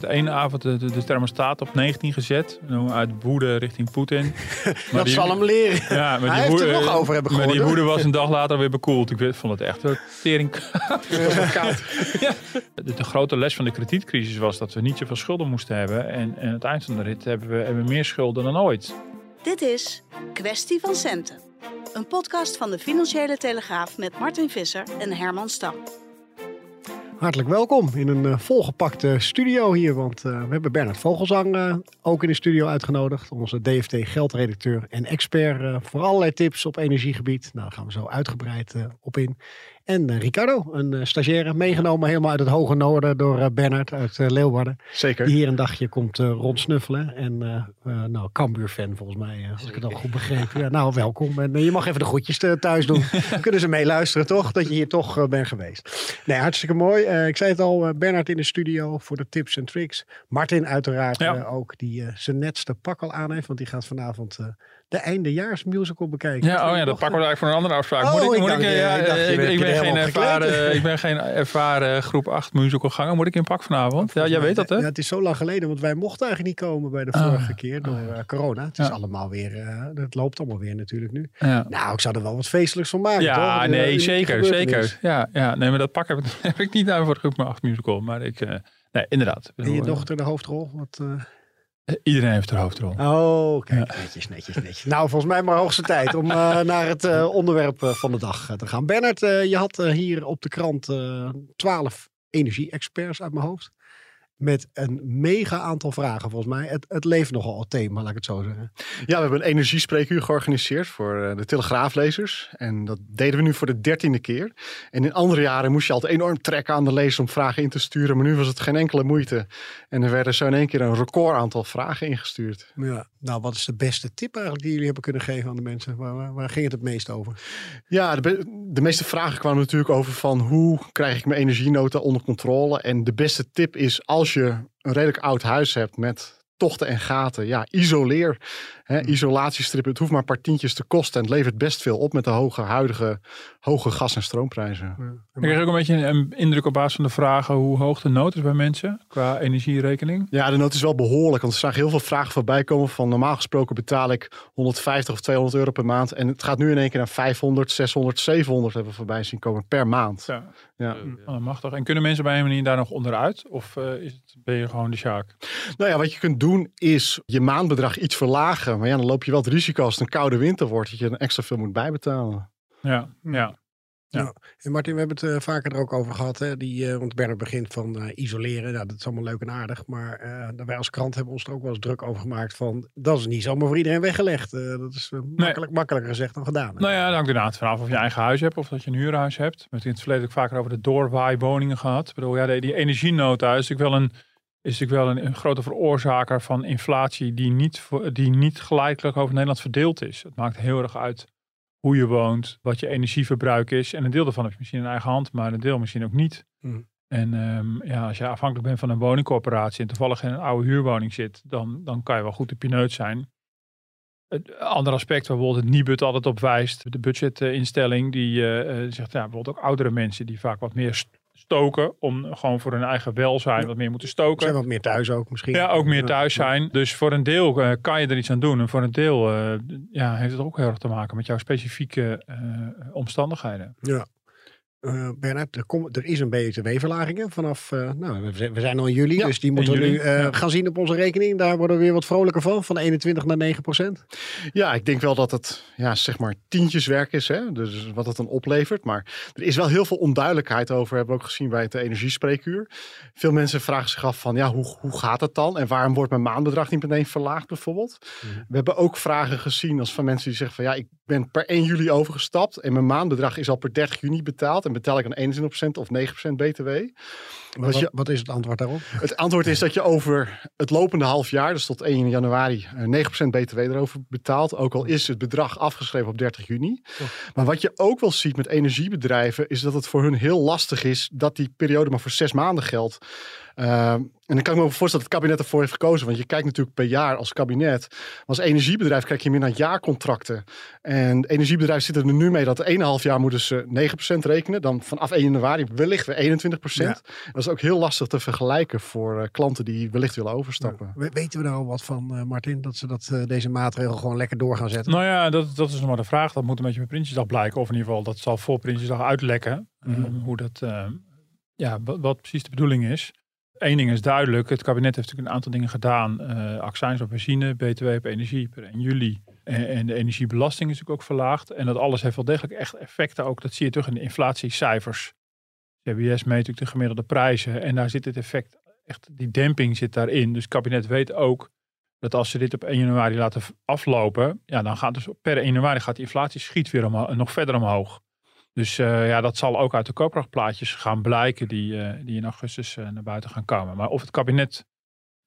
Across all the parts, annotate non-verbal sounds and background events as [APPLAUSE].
De ene avond de, de, de thermostaat op 19 gezet. Uit woede richting Poetin. [LAUGHS] dat die- zal hem leren. Ja, maar Hij die heeft er woede, nog over hebben Maar die gehoord, woede was een dag later weer bekoeld. Ik weet- vond het echt wel tering. [LAUGHS] ja. [LAUGHS] de, de grote les van de kredietcrisis was dat we niet zoveel schulden moesten hebben. En, en aan het eind van de rit hebben we, hebben we meer schulden dan ooit. Dit is Kwestie van Centen. Een podcast van de Financiële Telegraaf met Martin Visser en Herman Stam. Hartelijk welkom in een eh, volgepakte studio hier. Want eh, we hebben Bernard Vogelsang eh, ook in de studio uitgenodigd. Onze DFT geldredacteur en expert voor allerlei tips op energiegebied. Nou, daar gaan we zo uitgebreid op in. En Ricardo, een stagiaire, meegenomen helemaal uit het hoge noorden door Bernard uit Leeuwarden. Zeker. Die hier een dagje komt rondsnuffelen. En nou, Cambuur-fan volgens mij, als ik het al goed begrepen. Ja, nou, welkom. En je mag even de groetjes thuis doen. [LAUGHS] Kunnen ze meeluisteren, toch? Dat je hier toch bent geweest. Nee, hartstikke mooi. Eh, ik zei het al, eh, Bernard in de studio voor de tips en tricks. Martin uiteraard Ja. eh, ook, die zijn netste pak al aan heeft. Want die gaat vanavond de eindejaarsmusical bekijken. Ja, oh ja, dat pakken we eigenlijk voor een andere afspraak. Oh, moet ik, ik moet ik, eh, ja, ik dacht, je ik, ben geen ervaren, ik ben geen ervaren groep 8 musicalganger. Moet ik in pak vanavond? Ja, jij weet dat hè? Ja, het is zo lang geleden, want wij mochten eigenlijk niet komen bij de Ah. vorige keer door eh, corona. Het is Ja. allemaal weer, eh, het loopt allemaal weer natuurlijk nu. Ja. Nou, ik zou er wel wat feestelijks van maken, toch? Ja, nee, zeker, zeker. Ja, ja, nee, maar dat pak heb ik, [LAUGHS] heb ik niet aan voor de groep 8 musical. Maar ik, eh, nee, inderdaad. En je dochter de hoofdrol? Wat, eh, eh, Iedereen heeft een hoofdrol. Oh, kijk, netjes, netjes, netjes. Nou, volgens mij maar hoogste tijd om eh, [LAUGHS] naar het eh, onderwerp eh, van de dag eh, te gaan. Bernard, eh, je had eh, hier op de krant eh 12 energie-experts uit mijn hoofd. Met een mega aantal vragen volgens mij. Het, het leeft nogal het thema, laat ik het zo zeggen. Ja, we hebben een energiespreekuur georganiseerd voor eh, de Telegraaflezers. En dat deden we nu voor de dertiende keer. En in andere jaren moest je altijd enorm trekken aan de lezer om vragen in te sturen. Maar nu was het geen enkele moeite. En er werden zo in één keer een record aantal vragen ingestuurd. Ja. Nou, wat is de beste tip eigenlijk die jullie hebben kunnen geven aan de mensen? Waar, waar, waar ging het het meest over? Ja, de, de meeste vragen kwamen natuurlijk over van hoe krijg ik mijn energienota onder controle. En de beste tip is als je een redelijk oud huis hebt met tochten en gaten. Ja, isoleer. Hè, isolatiestrippen. Het hoeft maar een paar tientjes te kosten. En het levert best veel op met de hoge huidige hoge gas- en stroomprijzen. Ik kreeg ook een beetje een indruk op basis van de vragen hoe hoog de nood is bij mensen qua energierekening. Ja, de nood is wel behoorlijk. Want er zagen heel veel vragen voorbij komen van normaal gesproken betaal ik 150 of 200 euro per maand. En het gaat nu in één keer naar 500, 600, 700 hebben we voorbij zien komen per maand. Ja, Ja. Oh, dat mag toch. En kunnen mensen bij een manier daar nog onderuit? Of eh, is het, ben je gewoon de Sjaak? Nou ja, wat je kunt doen is je maandbedrag iets verlagen. Maar ja, dan loop je wel het risico als het een koude winter wordt dat je dan extra veel moet bijbetalen. Ja, ja. Ja. En Martin, we hebben het eh, vaker er ook over gehad. Hè? Die, eh, want Bernard begint van eh, isoleren. Nou, dat is allemaal leuk en aardig. Maar eh, wij als krant hebben ons er ook wel eens druk over gemaakt. Van, dat is niet zomaar voor iedereen weggelegd. Dat is makkelijk, makkelijker gezegd dan gedaan. Nou ja, hangt inderdaad vanaf of je eigen huis hebt of dat je een huurhuis hebt. We hebben het in het verleden ook vaker over de doorwaaiwoningen gehad. Ik bedoel, ja, die, die energienota is natuurlijk wel een, is natuurlijk wel een, een grote veroorzaker van inflatie die niet, die niet gelijkelijk over Nederland verdeeld is. Het maakt heel erg uit hoe je woont, wat je energieverbruik is. En een deel daarvan heb je misschien in eigen hand, maar een deel misschien ook niet. Mhm. En ehm, ja, als je afhankelijk bent van een woningcorporatie en toevallig in een oude huurwoning zit, dan, dan kan je wel goed op je neut zijn. Het andere aspect waar bijvoorbeeld het Nibud altijd op wijst, de budgetinstelling, die eh, eh, zegt ja, bijvoorbeeld ook oudere mensen die vaak wat meer stoken om gewoon voor hun eigen welzijn wat meer moeten stoken. zijn wat meer thuis ook misschien. Ja, ook meer thuis zijn. Dus voor een deel eh, kan je er iets aan doen. En voor een deel eh, ja, heeft het ook heel erg te maken met jouw specifieke eh, omstandigheden. Ja. Eh, Bernard, er, er is een btw-verlaging vanaf, eh, nou, we zijn- al in juli, Ja, dus die moeten we nu eh, ja. gaan zien op onze rekening. Daar worden we weer wat vrolijker van, van 21 naar 9 procent. Ja, ik denk wel dat het ja, zeg maar tientjeswerk is. Hè? Dus wat het dan oplevert. Maar er is wel heel veel onduidelijkheid over. Hebben we ook gezien bij het energiespreekuur. Veel mensen vragen zich af van ja, hoe, hoe gaat het dan? En waarom wordt mijn maandbedrag niet meteen verlaagd bijvoorbeeld? We hebben ook vragen gezien als van mensen die zeggen van ja, ik ben per 1 juli overgestapt. En mijn maandbedrag is al per 30 juni betaald. En betaal ik dan 21% of 9% BTW. Wat, je- wat is het antwoord daarop? Het antwoord is dat je over het lopende half jaar, dus tot 1 januari, eh, 9% BTW erover betaalt. Ook al is het bedrag afgeschreven op 30 juni. Maar wat je ook wel ziet met energiebedrijven, is dat het voor hun heel lastig is dat die periode maar voor zes maanden geldt. Uh, en dan kan ik me ook voorstellen dat het kabinet ervoor heeft gekozen. Want je kijkt natuurlijk per jaar als kabinet. Maar als energiebedrijf kijk je meer naar jaarcontracten. En energiebedrijven zitten er nu mee dat 1,5 jaar moeten ze 9% rekenen. Dan vanaf 1 januari wellicht weer 21%. Dat is ook heel lastig te vergelijken voor uh, klanten die wellicht willen overstappen. We- Weten we daar al wat van, eh, Martin? Dat ze dat, eh, deze maatregel gewoon lekker door gaan zetten? Nou ja, dat, dat is nog maar de vraag. Dat moet een beetje met Prinsjesdag blijken. Of in ieder geval, dat zal voor Prinsjesdag uitlekken. Mhm. eh, hoe dat, eh, ja, wat, wat precies de bedoeling is. Eén ding is duidelijk. Het kabinet heeft natuurlijk een aantal dingen gedaan. eh accijns op benzine, btw op energie per 1 juli. En, de energiebelasting is natuurlijk ook verlaagd. En dat alles heeft wel degelijk echt effecten ook. Dat zie je terug in de inflatiecijfers. CBS meet natuurlijk de gemiddelde prijzen. En daar zit het effect, echt die demping zit daarin. Dus het kabinet weet ook dat als ze dit op 1 januari laten aflopen, ja, dan gaat dus per 1 januari gaat die inflatie schiet weer nog verder omhoog. Dus eh, ja, dat zal ook uit de koopkrachtplaatjes gaan blijken die, eh, die in augustus eh, naar buiten gaan komen. Maar of het kabinet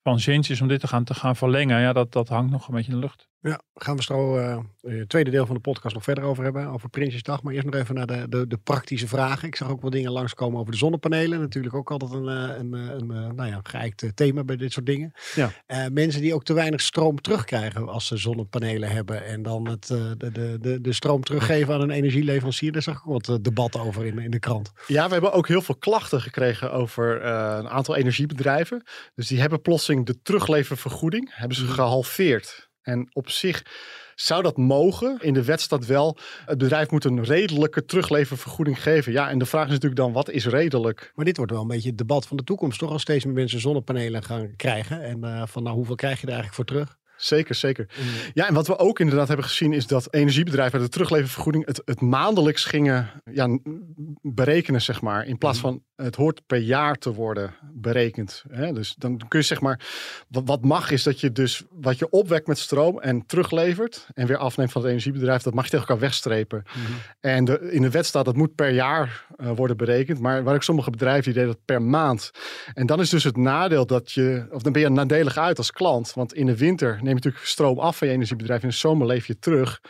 van zins is om dit te gaan, te gaan verlengen, ja, dat, dat hangt nog een beetje in de lucht. Ja, gaan we zo eh, het tweede deel van de podcast nog verder over hebben. Over Prinsjesdag. Maar eerst nog even naar de, de, de praktische vragen. Ik zag ook wel dingen langskomen over de zonnepanelen. Natuurlijk ook altijd een, eh, een, eh, een, nou ja, geëikt thema bij dit soort dingen. Ja. Mensen die ook te weinig stroom terugkrijgen als ze zonnepanelen hebben. En dan het, de, de, de, de stroom teruggeven aan een energieleverancier. Daar zag ik ook wat debat over in, in de krant. Ja, we hebben ook heel veel klachten gekregen over een aantal energiebedrijven. Dus die hebben plotseling de terugleververgoeding hebben ze gehalveerd. En op zich zou dat mogen. In de wet staat wel, het bedrijf moet een redelijke terugleververgoeding geven. Ja, en de vraag is natuurlijk dan, wat is redelijk? Maar dit wordt wel een beetje het debat van de toekomst. Toch als steeds meer mensen zonnepanelen gaan krijgen. En eh, van nou, hoeveel krijg je er eigenlijk voor terug? Zeker, zeker. Ja, en wat we ook inderdaad hebben gezien is dat energiebedrijven de terugleververgoeding het, het maandelijks gingen ja, berekenen, zeg maar. In plaats van het hoort per jaar te worden berekend. Hè? Dus dan kun je zeg maar, wat, wat mag is dat je dus wat je opwekt met stroom en teruglevert en weer afneemt van het energiebedrijf, dat mag je tegen elkaar wegstrepen. En de, in de wet staat dat moet per jaar eh, worden berekend, maar waar ook sommige bedrijven die deden dat per maand. En dan is dus het nadeel dat je, of dan ben je nadelig uit als klant, want in de winter neem je natuurlijk stroom af van je energiebedrijf, in de zomer leef je terug.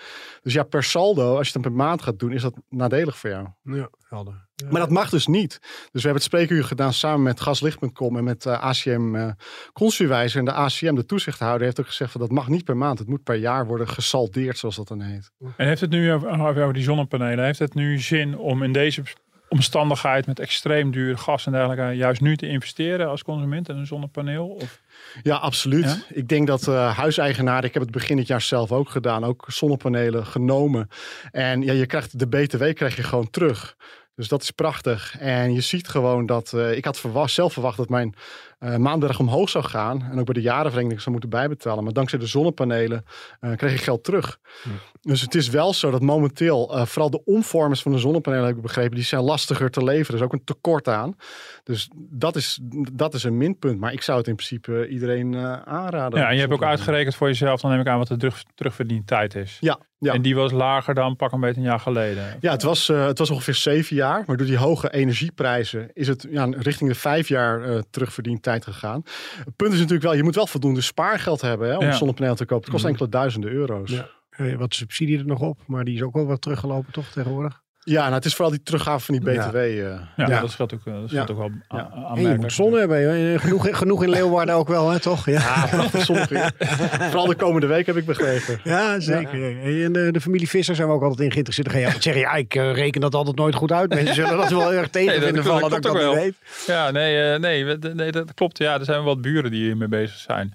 Dus ja, per saldo, als je het dan per maand gaat doen, is dat nadelig voor jou. Ja, helder. Maar dat mag dus niet. Dus we hebben het spreekuur gedaan samen met gaslicht.com en met eh, ACM eh Consuwijzer. En de ACM, de toezichthouder, heeft ook gezegd van dat mag niet per maand. Het moet per jaar worden gesaldeerd, zoals dat dan heet. En heeft het nu over, over die zonnepanelen, heeft het nu zin om in deze omstandigheid met extreem duur gas en dergelijke juist nu te investeren als consument in een zonnepaneel? Of, Ja, absoluut. Ja? Ik denk dat eh huiseigenaren, ik heb het begin dit jaar zelf ook gedaan, ook zonnepanelen genomen. En ja, je krijgt de BTW krijg je gewoon terug. Dus dat is prachtig. En je ziet gewoon dat, eh, ik had verwacht, zelf verwacht dat mijn eh maandag omhoog zou gaan. En ook bij de jarenvereniging zou moeten bijbetalen. Maar dankzij de zonnepanelen eh, kreeg ik geld terug. Dus het is wel zo dat momenteel, vooral de omvormers van de zonnepanelen heb ik begrepen, die zijn lastiger te leveren. Er is ook een tekort aan. Dus dat is, dat is een minpunt. Maar ik zou het in principe iedereen aanraden. ja, en je hebt ook uitgerekend voor jezelf, dan neem ik aan wat de terug, terugverdiend tijd is. Ja, ja. En die was lager dan pak een beetje een jaar geleden. Ja, het was, eh, het was ongeveer zeven jaar. Maar door die hoge energieprijzen is het ja, richting de vijf jaar eh terugverdiend tijd gegaan. Het punt is natuurlijk wel, je moet wel voldoende spaargeld hebben hè, om Ja. een zonnepaneel te kopen. Het kost Mhm. enkele duizenden euro's. Ja. Eh, wat subsidie er nog op, maar die is ook wel wat teruggelopen toch tegenwoordig? Ja, nou, het is vooral die teruggave van die Ja. BTW. eh. Ja, Ja. dat scheelt ook, eh, dat scheelt ook wel Ja. aan- En je moet zon hebben. Genoeg, genoeg in Leeuwarden ook wel, hè, toch? Ja, Ja. Vooral de komende week heb ik begrepen. ja zeker. En de, de familie Visser zijn we ook altijd in geïnteresseerd. Dan ga je altijd zeggen, ja, ik eh, reken dat altijd nooit goed uit. Mensen zullen dat wel erg tegen Nee, dat- vinden dat vallen dat ik dat niet weet. Ja, nee, eh, nee, nee, dat klopt. Ja, er zijn wel wat buren die hiermee bezig zijn.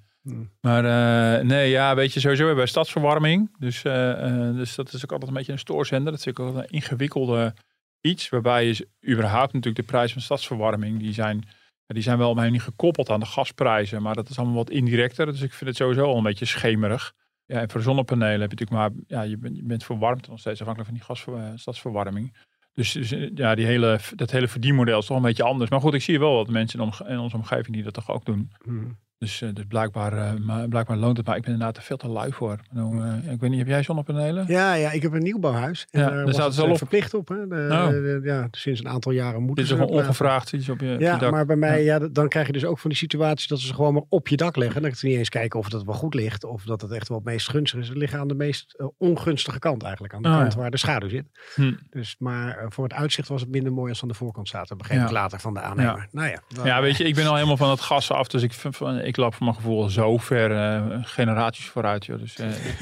Maar eh, nee, ja, weet je, sowieso hebben stadsverwarming. Dus, eh, eh, dus dat is ook altijd een beetje een stoorzender. Dat is ook een ingewikkelde iets. Waarbij je überhaupt natuurlijk de prijs van stadsverwarming, die zijn, die zijn wel maar niet gekoppeld aan de gasprijzen. Maar dat is allemaal wat indirecter. Dus ik vind het sowieso al een beetje schemerig. Ja, en voor zonnepanelen heb je natuurlijk maar, ja, je bent, je bent verwarmd nog steeds afhankelijk van die gas, stadsverwarming. Dus, dus, ja, die hele, dat hele verdienmodel is toch een beetje anders. Maar goed, ik zie wel wat mensen in onze omgeving die dat toch ook doen. Hmm. Dus, uh, dus blijkbaar, maar, blijkbaar loont het, maar ik ben inderdaad er veel te lui voor. Nou, ik weet niet, heb jij zonnepanelen? Ja, ja ik heb een nieuwbouwhuis. En Ja, daar het wel eh, op. verplicht op. Hè? De, Oh. de- ja, sinds een aantal jaren moeten is ze gewoon het laten. ongevraagd iets op je, op je Ja, dak. maar bij mij, ja. dan krijg je dus ook van die situatie dat ze ze gewoon maar op je dak leggen. Dan kan je niet eens kijken of dat wel goed ligt. Of dat het echt wel het meest gunstig is. Ze liggen aan de meest eh, ongunstige kant eigenlijk. Aan de Oh, kant waar de schaduw zit. Hm. Dus, maar eh, voor het uitzicht was het minder mooi als aan de voorkant zaten. Begreep ik later van de aannemer. Nou ja. dan- Ja, weet je, ik ben al helemaal van het gas af. Dus ik, vind van- ik loop voor mijn gevoel zo ver eh, generaties vooruit. Joh. Dus, eh, [LAUGHS] ik.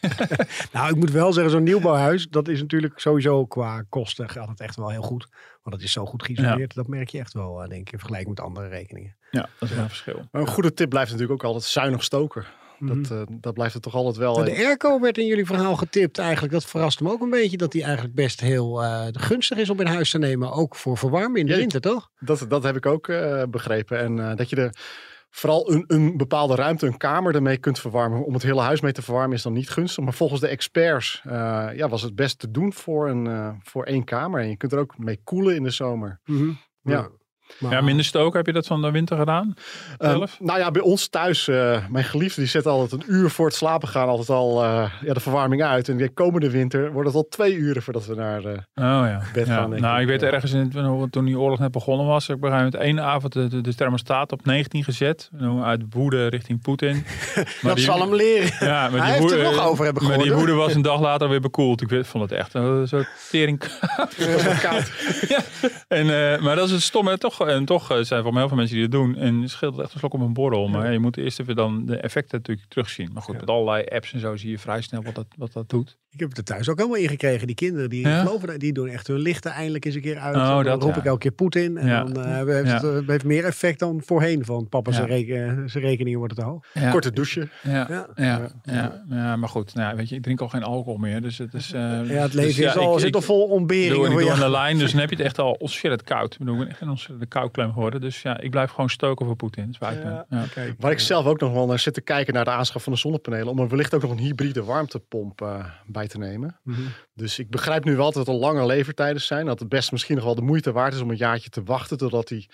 [LAUGHS] Nou, ik moet wel zeggen, zo'n nieuwbouwhuis, dat is natuurlijk sowieso qua kosten gaat het echt wel heel goed. Want het is zo goed geïsoleerd. Dat merk je echt wel, eh, denk ik, in vergelijking met andere rekeningen. ja, dat is wel een verschil. Maar een goede tip blijft natuurlijk ook altijd zuinig stoken. Mhm. Dat, eh, dat blijft er toch altijd wel. De airco werd in jullie verhaal getipt eigenlijk. Dat verrast me ook een beetje. Dat die eigenlijk best heel eh, gunstig is om in huis te nemen. Ook voor verwarmen in de Ja, winter, toch? Dat, dat heb ik ook eh, begrepen. En eh, dat je er vooral een, een bepaalde ruimte, een kamer ermee kunt verwarmen. Om het hele huis mee te verwarmen is dan niet gunstig. Maar volgens de experts eh, ja, was het best te doen voor, een, eh, voor één kamer. En je kunt er ook mee koelen in de zomer. Ja. Maar- Ja, minder stoken. Heb je dat van de winter gedaan? Ehm, nou ja, bij ons thuis, eh, mijn geliefde die zet altijd een uur voor het slapen gaan altijd al eh, ja, de verwarming uit. En de komende winter wordt het al twee uren voordat we naar... eh, Oh ja. Bed ja. gaan, nou, ik. ik weet ergens in, het- toen die oorlog net begonnen was, heb ik gegeven moment één avond de, de, de thermostaat op 19 gezet. Nou, Uit woede richting Poetin. [LAUGHS] Dat die- zal hem leren. Ja, maar Hij die heeft er woede, nog over hebben Maar die gehoord, woede was een dag later weer bekoeld. Ik weet- vond het echt een soort tering. [LAUGHS] ja. en, maar dat is het stomme. Toch, en toch eh, zijn er voor heel veel mensen die dat doen. En het scheelt echt een slok op een borrel. Maar je moet eerst even dan de effecten natuurlijk terugzien. Maar goed, Ja. met allerlei apps en zo zie je vrij snel wat dat, wat dat doet. Ik heb het er thuis ook helemaal ingekregen. Die kinderen die Ja? geloven, dat- die doen echt hun lichten eindelijk eens een keer uit. Oh, dan dat, roep ja. ik elke keer Poetin. En Ja. dan eh, heeft het eh, heeft meer effect dan voorheen. Van papa zijn, reken- zijn rekeningen worden te hoog. Ja. Korte douche. Ja, Ja. ja, ja, ja, maar goed. Nou, weet je, ik drink al geen alcohol meer. Dus het is... eh, Ja, het dus leven ja, is al, ik- zit ik- al vol Ik doe, ontberingen. ik doe aan de lijn, dus dan heb je het echt al ontzettend koud. Ik bedoel, ik ben echt een ontzettende koudklem geworden. Dus ja, ik blijf gewoon stoken voor Poetin. Spijt me. Ja. Ja. Waar ik zelf ook nog wel naar zit te kijken naar de aanschaf van de zonnepanelen. Om er wellicht ook nog een hybride warmtepomp eh, bij te nemen. Mhm. Dus ik begrijp nu wel dat er lange levertijden zijn. Dat het best misschien nog wel de moeite waard is om een jaartje te wachten. Totdat die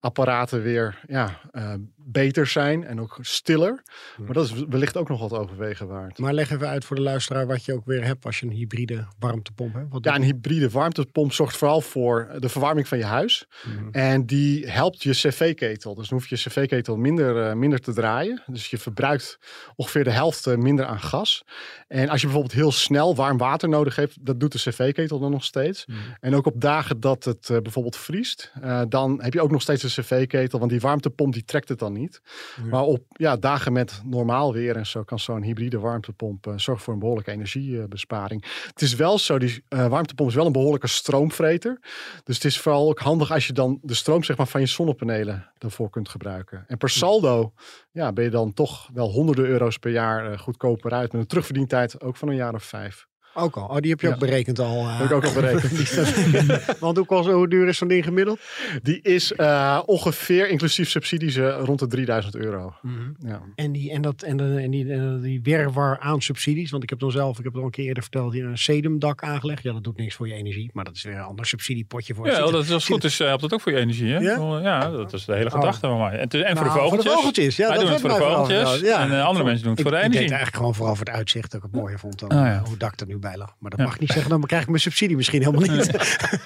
apparaten weer ja, eh, beter zijn en ook stiller. Maar dat is wellicht ook nog wat overwegen waard. Maar leg even uit voor de luisteraar wat je ook weer hebt als je een hybride warmtepomp hebt. Wat Ja, een hybride warmtepomp zorgt vooral voor de verwarming van je huis. Mhm. En die helpt je cv-ketel. Dus dan hoef je cv-ketel minder, eh, minder te draaien. Dus je verbruikt ongeveer de helft eh, minder aan gas. En als je bijvoorbeeld heel snel warm water nodig hebt, dat doet de cv-ketel dan nog steeds. Mhm. En ook op dagen dat het eh, bijvoorbeeld vriest, eh, dan heb je ook nog steeds een cv-ketel. Want die warmtepomp die trekt het dan niet. Ja. Maar op ja, dagen met normaal weer en zo kan zo'n hybride warmtepomp eh, zorgen voor een behoorlijke energiebesparing. Het is wel zo, die eh, warmtepomp is wel een behoorlijke stroomvreter. Dus het is vooral ook handig als je dan de stroom zeg maar, van je zonnepanelen daarvoor kunt gebruiken. En per saldo ja, ben je dan toch wel honderden euro's per jaar eh, goedkoper uit. Met een terugverdientijd ook van een jaar of vijf. Ook al. Oh, die heb je Ja. ook berekend al. eh. Heb ik ook al berekend. [LAUGHS] [LAUGHS] Want hoe, kost, hoe duur is zo'n ding gemiddeld? Die is eh, ongeveer inclusief subsidies eh, rond de 3000 euro. Ja. En die, en dat, en, de, en die, en die werwar aan subsidies. Want ik heb dan zelf, ik heb het al een keer eerder verteld, hier een sedumdak aangelegd. Ja, dat doet niks voor je energie. Maar dat is weer een ander subsidiepotje voor. Ja, dat is goed is, eh, helpt het ook voor je energie. Hè? Ja? Ja, dat is de hele gedachte van mij. En, het is- en voor, Nou, de vogeltjes. vogeltjes. Ja, Wij dat doen het voor de vogeltjes. Ja. En eh, andere mensen doen het voor de ik deed energie. het eigenlijk gewoon vooral voor het uitzicht dat ik het mooier vond dan Ah, ja. hoe dak er nu Maar dat mag ik niet zeggen, dan krijg ik mijn subsidie misschien helemaal niet.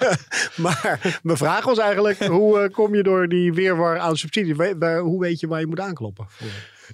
[LAUGHS] maar mijn vraag was eigenlijk, hoe eh, kom je door die weerwar aan subsidie? Hoe weet je waar je moet aankloppen?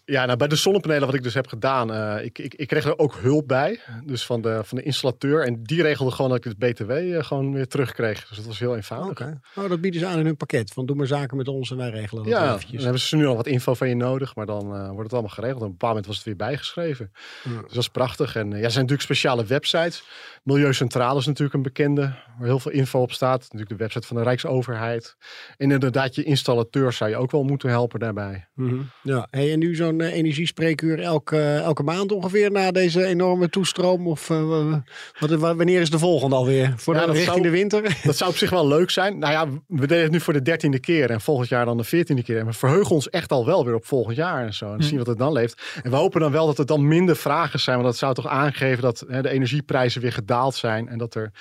Ja, nou, bij de zonnepanelen wat ik dus heb gedaan, eh, ik, ik, ik kreeg er ook hulp bij. Dus van de, van de installateur. En die regelde gewoon dat ik het BTW eh, gewoon weer terugkreeg. Dus dat was heel eenvoudig. Oké. Nou, dat bieden ze aan in hun pakket. Van doe maar zaken met ons en wij regelen dat Ja, dan eventjes. hebben ze nu al wat info van je nodig, maar dan eh, wordt het allemaal geregeld. Op een bepaald moment was het weer bijgeschreven. Ja. Dus dat is prachtig. En ja, er zijn natuurlijk speciale websites. Milieucentrale is natuurlijk een bekende, waar heel veel info op staat. Natuurlijk de website van de Rijksoverheid. En inderdaad, je installateur zou je ook wel moeten helpen daarbij. Mhm. Ja, hey, en nu zo'n eh, energiespreekuur elke, elke maand ongeveer na deze enorme toestroom? Of eh, wat, wanneer is de volgende alweer? Voor Ja, de, richting zou- de winter? [LAUGHS] Dat zou op zich wel leuk zijn. Nou ja, we deden het nu voor de dertiende keer en volgend jaar dan de veertiende keer. En we verheugen ons echt al wel weer op volgend jaar en zo. En zien wat er dan leeft. En we hopen dan wel dat er dan minder vragen zijn. Want dat zou toch aangeven dat hè, de energieprijzen weer gedaald zijn. En dat er,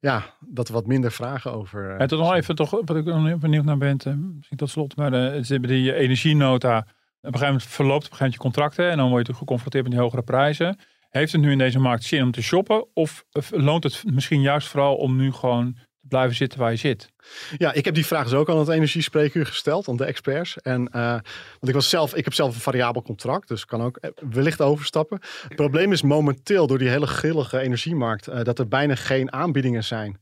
ja, dat er wat minder vragen over... eh, En tot nog even, toch, wat ik nog benieuwd naar ben, eh, misschien tot slot, maar de, ze hebben die energienota een gegeven moment verloopt op een gegeven moment je contracten en dan word je geconfronteerd met hogere prijzen. Heeft het nu in deze markt zin om te shoppen? Of loont het misschien juist vooral om nu gewoon te blijven zitten waar je zit? Ja, ik heb die vraag dus ook aan het energiespreekuur gesteld, aan de experts. En, uh, want ik, was zelf, ik heb zelf een variabel contract, dus kan ook wellicht overstappen. Het probleem is momenteel door die hele grillige energiemarkt uh, dat er bijna geen aanbiedingen zijn.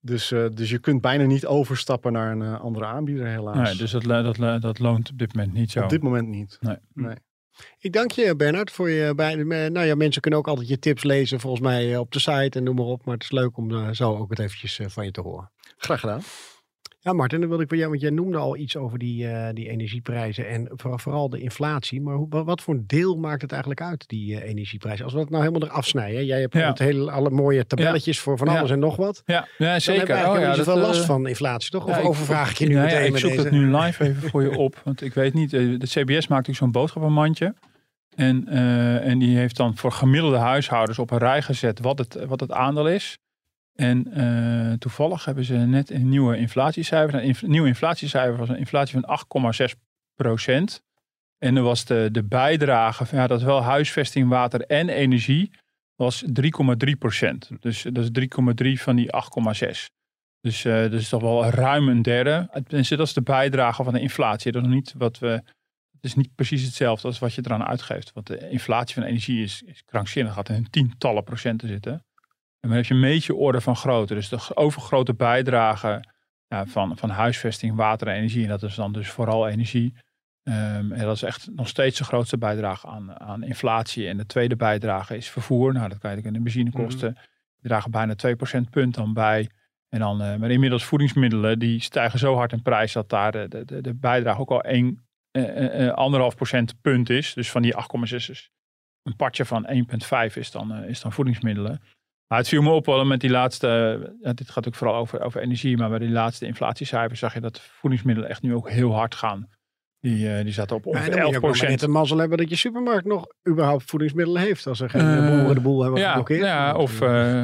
Dus, uh, dus je kunt bijna niet overstappen naar een andere aanbieder, helaas. Nee, dus dat, dat, dat loont op dit moment niet zo. Op dit moment niet. Nee. nee. Ik dank je, Bernard, voor je bij. Nou ja, mensen kunnen ook altijd je tips lezen, volgens mij op de site en noem maar op. Maar het is leuk om zo ook het eventjes van je te horen. Graag gedaan. Ja, Martin, dan wil ik van jou, want jij noemde al iets over die, uh, die energieprijzen en vooral de inflatie. Maar hoe, wat voor deel maakt het eigenlijk uit, die uh, energieprijzen? Als we het nou helemaal eraf snijden. Jij hebt ja. het hele, alle mooie tabelletjes ja. voor van alles ja. en nog wat. Ja, ja zeker. Dan heb je oh, ja, niet zoveel dat, last uh, van inflatie, toch? Of overvraag ik je nu nou meteen Ik met zoek deze? het nu live even voor je op, want ik weet niet. De CBS maakt natuurlijk zo'n boodschappenmandje. En, uh, en die heeft dan voor gemiddelde huishoudens op een rij gezet wat het, wat het aandeel is. En uh, toevallig hebben ze net een nieuwe inflatiecijfer. Een inf nieuwe inflatiecijfer was een inflatie van 8,6 procent. En er was de, de bijdrage, ja, dat is wel huisvesting, water en energie, was 3,3 procent. Dus dat is 3,3 van die 8,6. Dus uh, dat is toch wel ruim een derde. Tenminste, dat is de bijdrage van de inflatie. Dat is niet wat we. Het is niet precies hetzelfde als wat je eraan uitgeeft. Want de inflatie van energie is, is krankzinnig. Gaat in tientallen procenten zitten. En dan heb je een beetje orde van grootte. Dus de overgrote bijdrage ja, van, van huisvesting, water en energie. En dat is dan dus vooral energie. Um, en dat is echt nog steeds de grootste bijdrage aan, aan inflatie. En de tweede bijdrage is vervoer. Nou, dat kan je in de benzinekosten. Die dragen bijna 2% punt dan bij. En dan, uh, maar inmiddels voedingsmiddelen, die stijgen zo hard in prijs dat daar de, de, de bijdrage ook al 1, uh, uh, anderhalf procent punt is. Dus van die 8,6 is een partje van 1,5 is dan, is dan voedingsmiddelen. Maar het viel me op wel met die laatste, ja, dit gaat ook vooral over, over energie, maar bij die laatste inflatiecijfers zag je dat voedingsmiddelen echt nu ook heel hard gaan. Die, uh, die zaten op ongeveer ja, 11 Je moet net een mazzel hebben dat je supermarkt nog überhaupt voedingsmiddelen heeft. Als er geen uh, boeren de boel hebben ja, geblokkeerd. Ja, of,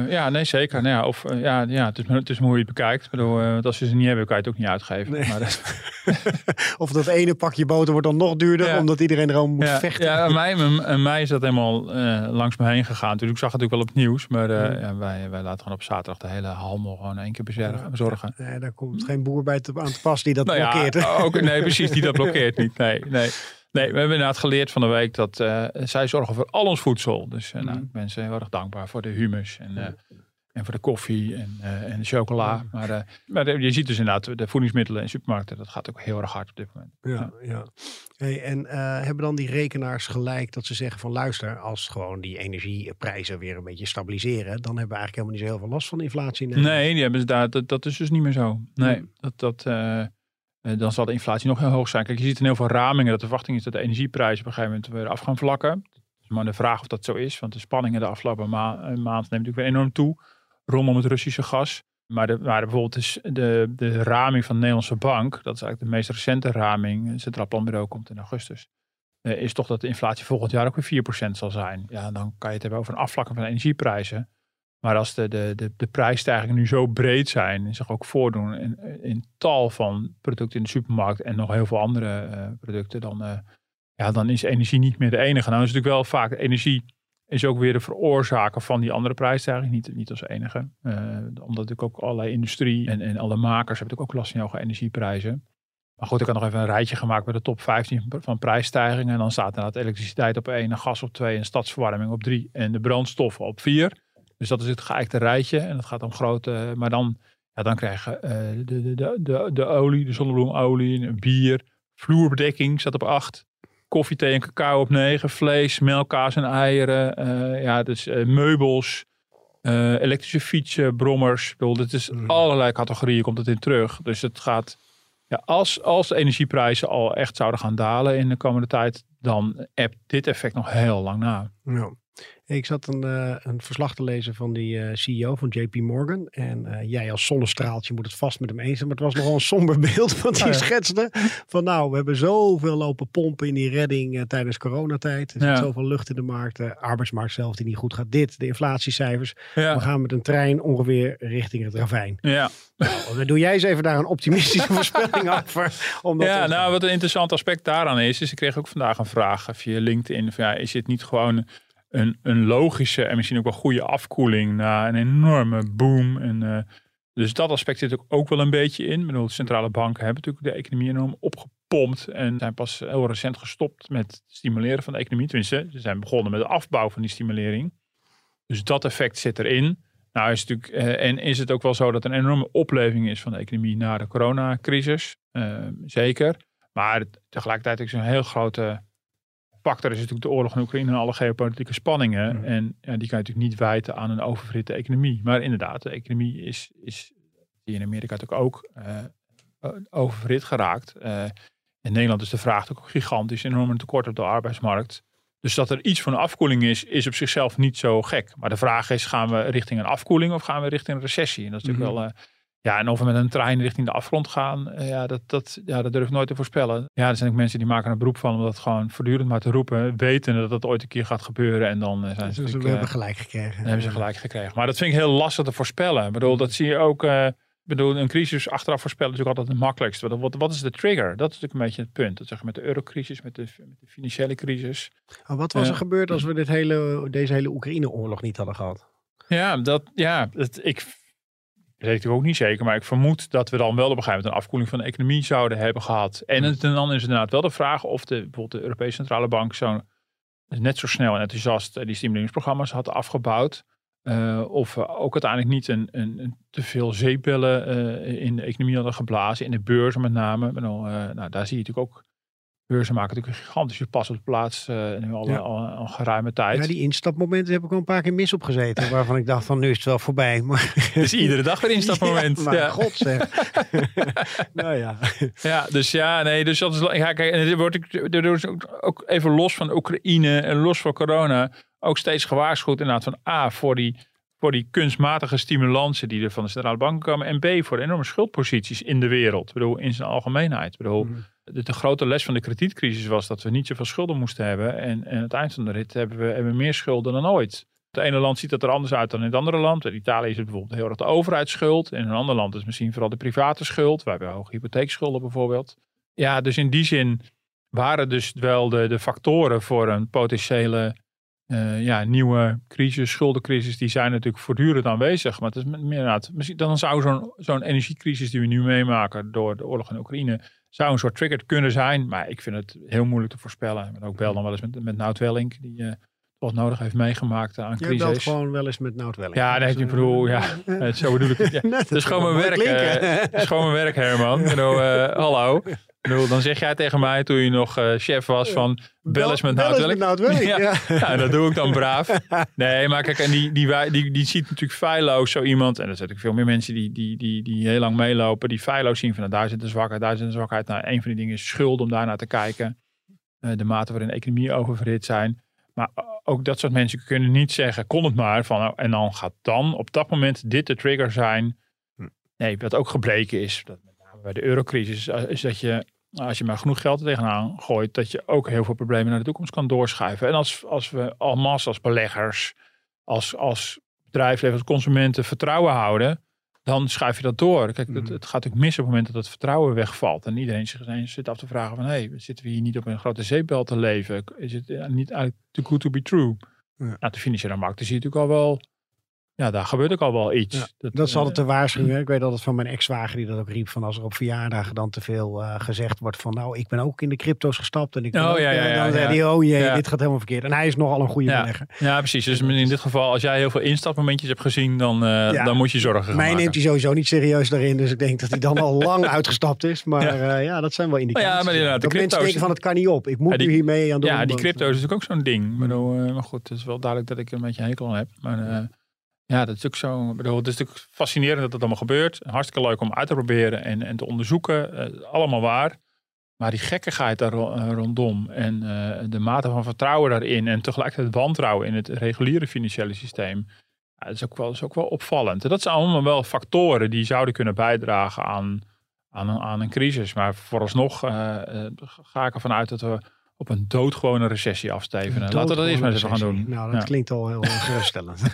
ja, nee zeker. Nou ja, of, ja, ja, het, is, het is hoe je het bekijkt. Ik bedoel, want als ze ze niet hebben, kan je het ook niet uitgeven. Nee. Maar dat... [LAUGHS] of dat ene pakje boter wordt dan nog duurder, ja. omdat iedereen erom moet ja, vechten. Ja, mij, mij, is dat helemaal langs me heen gegaan. Dus ik zag het ook wel op het nieuws. Maar ja, wij, wij laten gewoon op zaterdag de hele handel gewoon één keer bezorgen. bezorgen. Nee, daar komt geen boer bij te, aan te pas die dat nou blokkeert. Ook, nee, precies, die dat [LAUGHS] blokkeert niet. Nee, nee. Nee, we hebben inderdaad geleerd van de week dat uh, zij zorgen voor al ons voedsel. Dus uh, nou, ik ben ze heel erg dankbaar voor de humus en, uh, en voor de koffie en, en de chocola. Maar, maar je ziet dus inderdaad de voedingsmiddelen in supermarkten, dat gaat ook heel erg hard op dit moment. Ja, ja. Hey, en hebben dan die rekenaars gelijk dat ze zeggen van luister, als gewoon die energieprijzen weer een beetje stabiliseren, dan hebben we eigenlijk helemaal niet zo heel veel last van inflatie. Nee, nee die hebben ze daar, dat, dat is dus niet meer zo. Nee, hmm. dat... dat dan zal de inflatie nog heel hoog zijn. Kijk, je ziet in heel veel ramingen dat de verwachting is dat de energieprijzen op een gegeven moment weer af gaan vlakken. Maar de vraag of dat zo is, want de spanningen de afgelopen ma maand neemt natuurlijk weer enorm toe rondom het Russische gas. Maar, de, maar bijvoorbeeld de, de raming van de Nederlandse bank, dat is eigenlijk de meest recente raming, het Centraal Planbureau komt in augustus, uh, is toch dat de inflatie volgend jaar ook weer 4% zal zijn. Ja, dan kan je het hebben over een afvlakken van de energieprijzen. Maar als de, de, de, de prijsstijgingen nu zo breed zijn en zich ook voordoen in, in tal van producten in de supermarkt en nog heel veel andere uh, producten, dan, uh, ja, dan is energie niet meer de enige. Nou is natuurlijk wel vaak energie is ook weer de veroorzaker van die andere prijsstijging, niet, niet als enige. Uh, omdat ik ook allerlei industrie en, en alle makers hebben ook last van hoge energieprijzen. Maar goed, ik had nog even een rijtje gemaakt bij de top 15 van prijsstijgingen. En dan staat inderdaad elektriciteit op 1, gas op 2 en stadsverwarming op 3 en de brandstoffen op 4. Dus dat is het geëikte rijtje. En dat gaat om grote. Maar dan, ja, dan krijgen uh, de, de, de, de, olie, de zonnebloemolie, bier, vloerbedekking staat op 8. Koffie, thee en cacao op 9. Vlees, melk, kaas en eieren. Uh, ja, dus uh, meubels. elektrische fietsen, brommers. Bedoel, dit is mm. allerlei categorieën komt het in terug. Dus het gaat. Ja, als, als de energieprijzen al echt zouden gaan dalen in de komende tijd, dan hebt dit effect nog heel lang na. Ja. Ik zat een, uh, een verslag te lezen van die uh, CEO van JP Morgan. En uh, jij als zonnestraaltje moet het vast met hem eens zijn. Maar het was nogal een somber [LAUGHS] beeld wat hij ja. schetste. Van nou, we hebben zoveel lopen pompen in die redding tijdens coronatijd. Er zit ja. zoveel lucht in de markt. De arbeidsmarkt zelf die niet goed gaat. Dit, de inflatiecijfers. We gaan met een trein ongeveer richting het ravijn. Ja. Nou, doe jij eens even daar een optimistische [LAUGHS] voorspelling over. ja, nou wat een interessant aspect daaraan is. Is ik kreeg ook vandaag een vraag via LinkedIn. Van, ja, is het niet gewoon een, een logische en misschien ook wel goede afkoeling na een enorme boom. En, uh, dus dat aspect zit ook, ook wel een beetje in. Ik bedoel, centrale banken hebben natuurlijk de economie enorm opgepompt en zijn pas heel recent gestopt met het stimuleren van de economie. Tenminste, ze zijn begonnen met de afbouw van die stimulering. Dus dat effect zit erin. Nou is natuurlijk, uh, en is het ook wel zo dat er een enorme opleving is van de economie na de coronacrisis. Uh, zeker. Maar tegelijkertijd is een heel grote factor is natuurlijk de oorlog in Oekraïne en alle geopolitieke spanningen. En ja, die kan je natuurlijk niet wijten aan een oververhitte economie. Maar inderdaad, de economie is, is die in Amerika natuurlijk ook uh, oververhit geraakt. Uh, in Nederland is de vraag ook gigantisch, enorm tekort op de arbeidsmarkt. Dus dat er iets van een afkoeling is, is op zichzelf niet zo gek. Maar de vraag is, gaan we richting een afkoeling of gaan we richting een recessie? En dat is natuurlijk mhm. wel ja, en of we met een trein richting de afgrond gaan, eh, ja, dat, dat, ja, dat durf ik nooit te voorspellen. Ja, er zijn ook mensen die maken een beroep van om dat gewoon voortdurend maar te roepen, weten dat dat ooit een keer gaat gebeuren. En dan eh, zijn ze. Dus we hebben gelijk gekregen. Dan hebben ze gelijk gekregen. Maar dat vind ik heel lastig te voorspellen. Ik bedoel, dat zie je ook. Uh, bedoel, een crisis achteraf voorspellen is ook altijd het makkelijkste. Wat, wat, wat is de trigger? Dat is natuurlijk een beetje het punt. Dat zeg je met de eurocrisis, met de, met de financiële crisis. Oh, wat was er gebeurd als we dit hele, deze hele Oekraïne-oorlog niet hadden gehad? Ja, dat, ja dat, ik dat weet ik ook niet zeker, maar ik vermoed dat we dan wel op een gegeven moment een afkoeling van de economie zouden hebben gehad. En, het, en dan is het inderdaad wel de vraag of de, bijvoorbeeld de Europese Centrale Bank zo, net zo snel en enthousiast die stimuleringsprogramma's had afgebouwd. Uh, of we ook uiteindelijk niet een, een, een te veel zeepbellen uh, in de economie hadden geblazen, in de beurzen met name. Uh, nou, daar zie je natuurlijk ook beurzen maken natuurlijk een gigantische pas op de plaats uh, nu al, ja. al, al, geruime tijd. Ja, die instapmomenten heb ik al een paar keer mis op gezeten. waarvan ik dacht van nu is het wel voorbij. Maar... [LAUGHS] Is iedere dag weer [LAUGHS] instapmoment. Ja, maar ja. god zeg. [LAUGHS] nou ja. Ja, dus ja, nee, dus dat is... Ja, kijk, en er wordt er ook, ook even los van Oekraïne en los van corona ook steeds gewaarschuwd inderdaad van A, voor die voor die kunstmatige stimulansen die er van de centrale bank komen. En B, voor de enorme schuldposities in de wereld. Ik bedoel, in zijn algemeenheid. Ik bedoel, mm de, de, grote les van de kredietcrisis was dat we niet zoveel schulden moesten hebben. En, en aan het eind van de rit hebben we, hebben meer schulden dan ooit. Het ene land ziet dat er anders uit dan in het andere land. In Italië is het bijvoorbeeld heel erg de overheidsschuld. In een ander land is misschien vooral de private schuld. We hebben hoge hypotheekschulden bijvoorbeeld. Ja, dus in die zin waren dus wel de, de factoren voor een potentiële uh, ja, nieuwe crisis, schuldencrisis, die zijn natuurlijk voortdurend aanwezig. Maar het is meer dan zou zo'n zo'n energiecrisis die we nu meemaken door de oorlog in Oekraïne, zou een soort trigger kunnen zijn. Maar ik vind het heel moeilijk te voorspellen. Ben ook bel dan wel eens met, met Nout Welling, die uh, wat nodig heeft meegemaakt aan crisis. Je belt gewoon wel eens met Nout Welling. Ja, nee, ik bedoel, ja, [LAUGHS] zo bedoel ik het. Ja. [LAUGHS] dat is gewoon mijn werk. Uh, dat is gewoon mijn werk, Herman. [LAUGHS] hallo bedoel, dan zeg jij tegen mij toen je nog uh, chef was van bel eens met Nout [LAUGHS] Ja. Ja. ja, dat doe ik dan braaf. [LAUGHS] Nee, maar kijk, en die, die, die, die ziet natuurlijk feilloos zo iemand. En er zijn natuurlijk veel meer mensen die, die, die, die heel lang meelopen. Die feilloos zien van nou, daar zit een zwakheid, daar zit een zwakheid. Nou, een van die dingen is schuld om daarnaar te kijken. Uh, de mate waarin economie oververhit zijn. Maar ook dat soort mensen kunnen niet zeggen, kon het maar. Van, nou, en dan gaat dan op dat moment dit de trigger zijn. Hm. Nee, wat ook gebleken is, dat met name bij de eurocrisis, eh, is dat je als je maar genoeg geld er tegenaan gooit, dat je ook heel veel problemen naar de toekomst kan doorschuiven. En als, als we almas als beleggers, als, als bedrijfsleven, als consumenten vertrouwen houden, dan schuif je dat door. Kijk, het, mhm. het, gaat natuurlijk mis op het moment dat het vertrouwen wegvalt. En iedereen zich zit af te vragen van, hé, hey, zitten we hier niet op een grote zeepbel te leven? Is het niet eigenlijk too good to be true? Ja. Nou, de financiële markten zie je natuurlijk al wel ja, daar gebeurt ook al wel iets. dat, dat, is altijd de waarschuwing. Ik weet altijd van mijn ex-zwager die dat ook riep. Van als er op verjaardagen dan te veel uh, gezegd wordt van nou, ik ben ook in de crypto's gestapt. En ik oh, ja, ja, dan zei hij, oh jee, dit gaat helemaal verkeerd. En hij is nogal een goede belegger. Ja, precies. Dus in dit geval, als jij heel veel instapmomentjes hebt gezien, dan, uh, dan moet je zorgen Mij neemt hij sowieso niet serieus daarin. Dus ik denk dat hij dan al lang [LAUGHS] uitgestapt is. Maar uh, ja, dat zijn wel indicaties. Ja, maar inderdaad, de crypto's... mensen van het kan niet op. Ik moet nu hiermee aan doen. Ja, die crypto is natuurlijk ook zo'n ding. Maar, maar goed, het is wel duidelijk dat ik een beetje hekel heb. Maar... Ja, dat is ook zo. Bedoel, het is natuurlijk fascinerend dat het allemaal gebeurt. Hartstikke leuk om uit te proberen en, en te onderzoeken. Uh, allemaal waar. Maar die gekkigheid daar eh, rondom en eh, de mate van vertrouwen daarin en tegelijkertijd wantrouwen in het reguliere financiële systeem, dat, is ook wel, dat is ook wel opvallend. En dat zijn allemaal wel factoren die zouden kunnen bijdragen aan, aan, een, aan een crisis. Maar vooralsnog eh, eh, ga ik ervan uit dat we op een doodgewone recessie afstevenen. Laten we dat eerst maar eens even gaan doen. Nou, dat Ja. klinkt al heel geruststellend. [LAUGHS]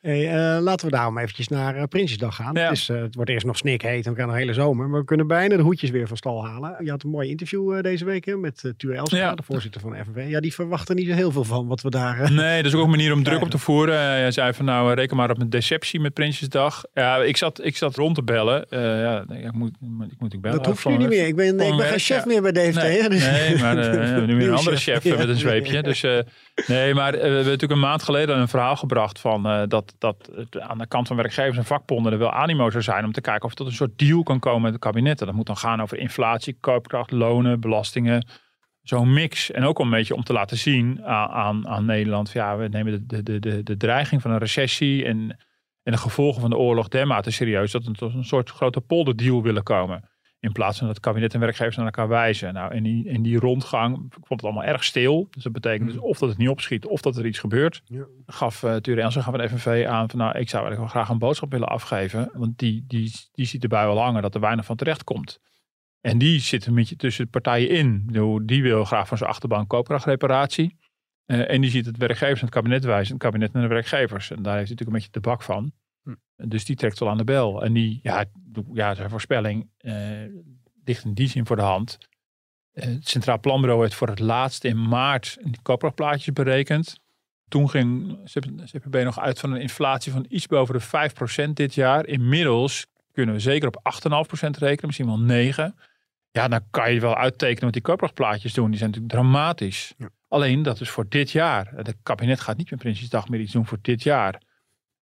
hey, eh, laten we daarom eventjes naar eh, Prinsjesdag gaan. Ja. Het, is, eh, het wordt eerst nog snikheet en we gaan een hele zomer. Maar we kunnen bijna de hoedjes weer van stal halen. Je had een mooi interview deze week hè, met uh, Tuur Elstra, Ja. de voorzitter van de FNV. Ja, die verwachten niet zo heel veel van wat we daar... Nee, dat is ook een manier om druk op te voeren. Hij zei van nou, reken maar op een deceptie met Prinsjesdag. Ja, ik zat, ik zat rond te bellen. Ja, ik moet, ik moet ik bellen. dat hoeft nu niet meer. Ik ben, ik ben geen chef meer bij DFT. Nee, dus- nee, maar [LAUGHS] nu weer een andere chef, eh, met een zweepje. Dus eh, nee, maar eh, we hebben natuurlijk een maand geleden een verhaal gebracht van dat, dat het aan de kant van werkgevers en vakbonden er wel animo zou zijn om te kijken of er tot een soort deal kan komen met het kabinet. En dat moet dan gaan over inflatie, koopkracht, lonen, belastingen. Zo'n mix. En ook om een beetje om te laten zien aan, aan, aan Nederland. van, Ja, we nemen de, de, de, de dreiging van een recessie en, en de gevolgen van de oorlog dermate serieus dat we tot een soort grote polderdeal willen komen. In plaats van dat kabinet en werkgevers naar elkaar wijzen. Nou, in die, in die rondgang vond het allemaal erg stil. Dus dat betekent dus of dat het niet opschiet of dat er iets gebeurt. Ja. Gaf uh, Ture Elsen van de FNV aan van nou, ik zou eigenlijk wel graag een boodschap willen afgeven. Want die, die, die ziet erbij wel hangen dat er weinig van terecht komt. En die zit een beetje tussen de partijen in. Die wil graag van zijn achterban koopkrachtreparatie. Uh, en die ziet het werkgevers en het kabinet wijzen. Het kabinet en de werkgevers. En daar heeft hij natuurlijk een beetje de bak van. Hm. Dus die trekt wel aan de bel. En die, ja, ja zijn voorspelling uh, ligt in die zin voor de hand. Uh, het Centraal Planbureau heeft voor het laatst in maart die koopkrachtplaatjes berekend. Toen ging CPB nog uit van een inflatie van iets boven de 5% dit jaar. Inmiddels kunnen we zeker op 8,5% rekenen, misschien wel 9%. Ja, dan kan je wel uittekenen wat die koopkrachtplaatjes doen. Die zijn natuurlijk dramatisch. Ja. Alleen dat is voor dit jaar. Het kabinet gaat niet met Prinsjesdag meer iets doen voor dit jaar.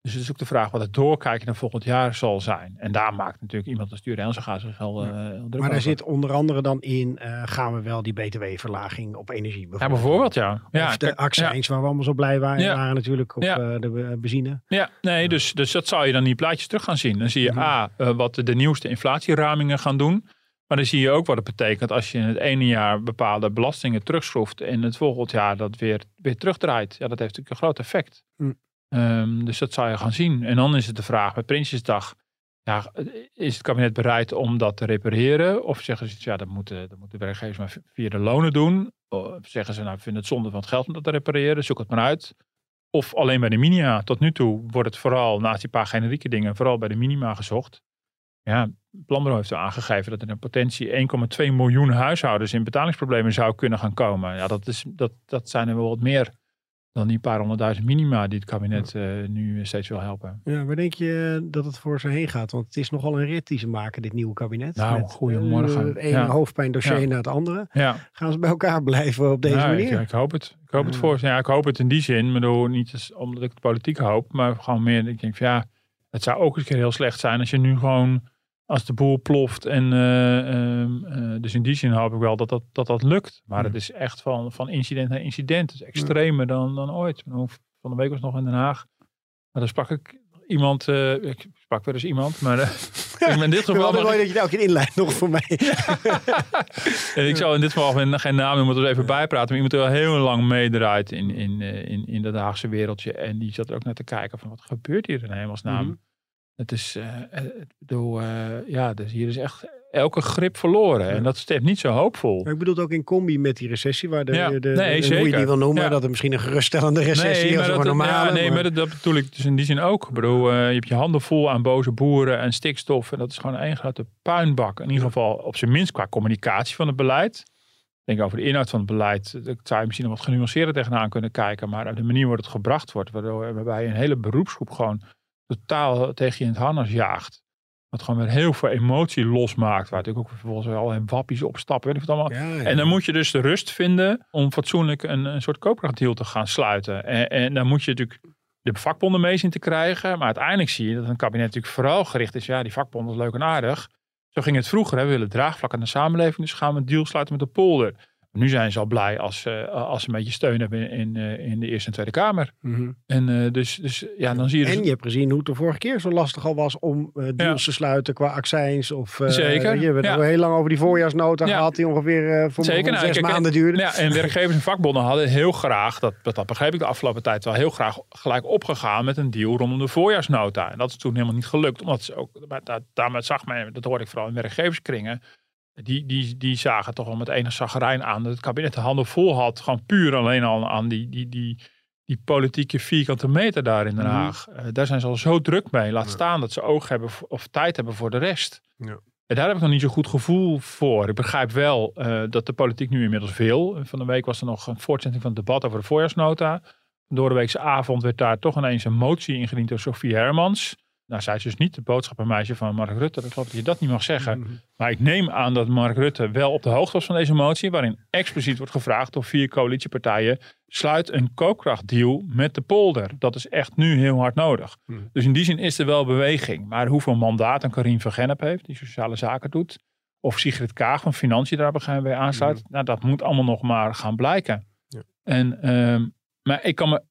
Dus het is ook de vraag wat het doorkijken naar volgend jaar zal zijn. En daar maakt natuurlijk iemand als Duur Elsen gaat zich heel, uh, heel druk Maar daar zit onder andere dan in, uh, gaan we wel die btw-verlaging op energie bijvoorbeeld. Ja, bijvoorbeeld ja. ja of de accijns ja. waar we allemaal zo blij waren, Ja. waren natuurlijk op Ja. uh, de benzine. Ja, nee, dus, dus dat zou je dan in die plaatjes terug gaan zien. Dan zie je Mhm. A, uh, wat de, de nieuwste inflatieramingen gaan doen. Maar dan zie je ook wat het betekent als je in het ene jaar bepaalde belastingen terugschroeft en het volgend jaar dat weer, weer terugdraait. Ja, dat heeft natuurlijk een groot effect. Mm. Um, dus dat zou je gaan zien. En dan is het de vraag bij Prinsjesdag. Ja, is het kabinet bereid om dat te repareren? Of zeggen ze, ja, dat moeten, de werkgevers maar via de lonen doen? Of zeggen ze, nou, we vinden het zonde van het geld om dat te repareren. Zoek het maar uit. Of alleen bij de minima. Tot nu toe wordt het vooral, naast die paar generieke dingen, vooral bij de minima gezocht. Ja, heeft al aangegeven dat er in potentie 1,2 miljoen huishoudens in betalingsproblemen zou kunnen gaan komen. Ja, dat, is, dat, dat zijn er wel wat meer dan die paar honderdduizend minima die het kabinet uh, nu steeds wil helpen. Ja, waar denk je dat het voor ze heen gaat? Want het is nogal een rit die ze maken, dit nieuwe kabinet. Nou, met, goedemorgen. Uh, het ene ja. hoofdpijndossier Ja. naar het andere. Ja. Gaan ze bij elkaar blijven op deze Ja, manier? Ik, ik, hoop het. Ik hoop het voor ze. Ja, ik hoop het in die zin. Maar door, niet omdat ik het politiek hoop, maar gewoon meer. Ik denk van ja, het zou ook eens een keer heel slecht zijn als je nu gewoon als de boel ploft. En uh, dus in die zin hoop ik wel dat dat, dat, dat lukt. Maar het is echt van, van incident naar incident. Het is extremer dan, dan ooit. Van de week was nog in Den Haag. Maar daar sprak ik iemand. Uh, ik sprak wel eens iemand, maar [LAUGHS] uh, in dit geval. Ik mooi dat je nou ook in inleidt nog voor mij. en [LAUGHS] ik zou in dit geval geen naam noemen, er even bijpraten. Maar iemand die al heel lang meedraait in, in, eh, in, in dat Haagse wereldje. En die zat er ook naar te kijken van wat gebeurt hier in hemelsnaam. Mm -hmm. Het is, uh, ik bedoel, uh, ja, dus hier is echt elke grip verloren. Ja. En dat stemt niet zo hoopvol. Maar ik bedoel het ook in combi met die recessie, waar de, ja. de, de, nee, de hoe je die wil noemen, ja. dat er misschien een geruststellende recessie nee, is of een normale. Ja, nee, maar, maar dat, dat, bedoel ik dus in die zin ook. Ik bedoel, uh, je hebt je handen vol aan boze boeren en stikstof. En dat is gewoon één grote puinbak. In ieder geval op zijn minst qua communicatie van het beleid. Ik denk over de inhoud van het beleid. Dat zou je misschien nog wat genuanceerder tegenaan kunnen kijken. Maar de manier waarop het gebracht wordt. Waardoor, waarbij een hele beroepsgroep gewoon totaal tegen je in het harnas jaagt. Wat gewoon weer heel veel emotie losmaakt. Waar natuurlijk ook vervolgens al een wappies opstappen. Weet ik wat allemaal. Ja, ja. En dan moet je dus de rust vinden om fatsoenlijk een, een soort koopkrachtdeal te gaan sluiten. En, en dan moet je natuurlijk de vakbonden mee zien te krijgen. Maar uiteindelijk zie je dat een kabinet natuurlijk vooral gericht is. Ja, die vakbonden is leuk en aardig. Zo ging het vroeger. Hè. We willen draagvlak aan de samenleving. Dus gaan we een deal sluiten met de polder. Nu zijn ze al blij als, uh, als ze een beetje steun hebben in, uh, in de Eerste en Tweede Kamer. Mhm. En uh, dus, dus ja, dan zie je... Dus... En je hebt gezien hoe het de vorige keer zo lastig al was om deals ja. te sluiten qua accijns. Of, Zeker. Je hebt ja. heel lang over die voorjaarsnota ja. gehad die ongeveer voor Zeker, nou, zes kijk, maanden duurde. Ja, en werkgevers en vakbonden hadden heel graag, dat, dat begreep ik de afgelopen tijd wel, heel graag gelijk opgegaan met een deal rondom de voorjaarsnota. En dat is toen helemaal niet gelukt, omdat ze ook, daarmee zag men, dat hoorde ik vooral in werkgeverskringen, die, die, die zagen toch wel met enig zagrijn aan dat het kabinet de handen vol had. Gewoon puur alleen al aan die, die, die, die politieke vierkante meter daar in Den Haag. Mm. Uh, daar zijn ze al zo druk mee. Laat ja. staan dat ze oog hebben of tijd hebben voor de rest. Ja. En daar heb ik nog niet zo goed gevoel voor. Ik begrijp wel uh, dat de politiek nu inmiddels wil. Van de week was er nog een voortzetting van het debat over de voorjaarsnota. Door de weekse avond werd daar toch ineens een motie ingediend door Sofie Hermans. Nou, zij is dus niet de boodschappenmeisje van Mark Rutte. Dat geloof dat je dat niet mag zeggen. Mhm. Maar ik neem aan dat Mark Rutte wel op de hoogte was van deze motie. Waarin expliciet wordt gevraagd door vier coalitiepartijen. Sluit een koopkrachtdeal met de polder. Dat is echt nu heel hard nodig. Mhm. Dus in die zin is er wel beweging. Maar hoeveel mandaat een Karim van Gennep heeft. Die sociale zaken doet. Of Sigrid Kaag van Financiën daar bij aansluit. Nou, dat moet allemaal nog maar gaan blijken. Ja. En, ehm, maar ik kan me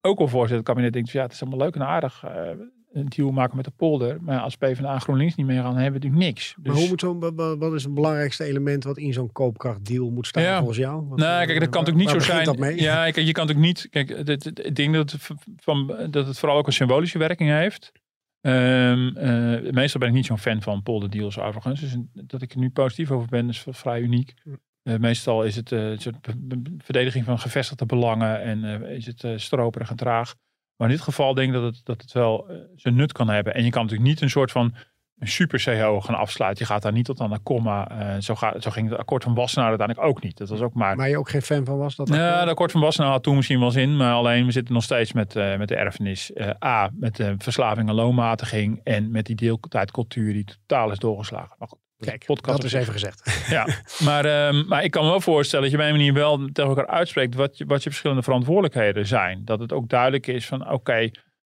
ook wel voorstellen. Het kabinet denkt, ja, het is allemaal leuk en aardig. Uh, een deal maken met de polder. Maar als PvdA en GroenLinks niet meer gaan, hebben we natuurlijk niks. Dus... Maar hoe moet zo'n, wat is het belangrijkste element wat in zo'n koopkrachtdeal moet staan ja. volgens jou? Nou, kijk, dat kan natuurlijk niet zo zijn. Dat mee? Ja, kijk, je kan natuurlijk niet. Kijk, ik denk dat het, van, dat het vooral ook een symbolische werking heeft. Um, uh, meestal ben ik niet zo'n fan van polderdeals overigens. Dus dat ik er nu positief over ben, is vrij uniek. Uh, meestal is het uh, verdediging van gevestigde belangen en is het stroperig en traag. Maar in dit geval denk ik dat het, dat het wel uh, zijn nut kan hebben. En je kan natuurlijk niet een soort van een super CO gaan afsluiten. Je gaat daar niet tot aan de komma. Uh, zo, gaat, zo ging het akkoord van Wassenaar uiteindelijk ook niet. Dat was ook maar... Maar je ook geen fan van was? Dat ja, het akkoord van Wassenaar had toen misschien wel zin. Maar alleen we zitten nog steeds met, uh, met de erfenis. Uh, A, met de verslaving en loonmatiging. En met die deeltijdcultuur die totaal is doorgeslagen. Maar goed. Kijk, podcast dat is even gezegd. [LAUGHS] Ja, maar, um, maar ik kan me wel voorstellen dat je bij een manier wel tegen elkaar uitspreekt wat je, wat je verschillende verantwoordelijkheden zijn. Dat het ook duidelijk is van oké, okay,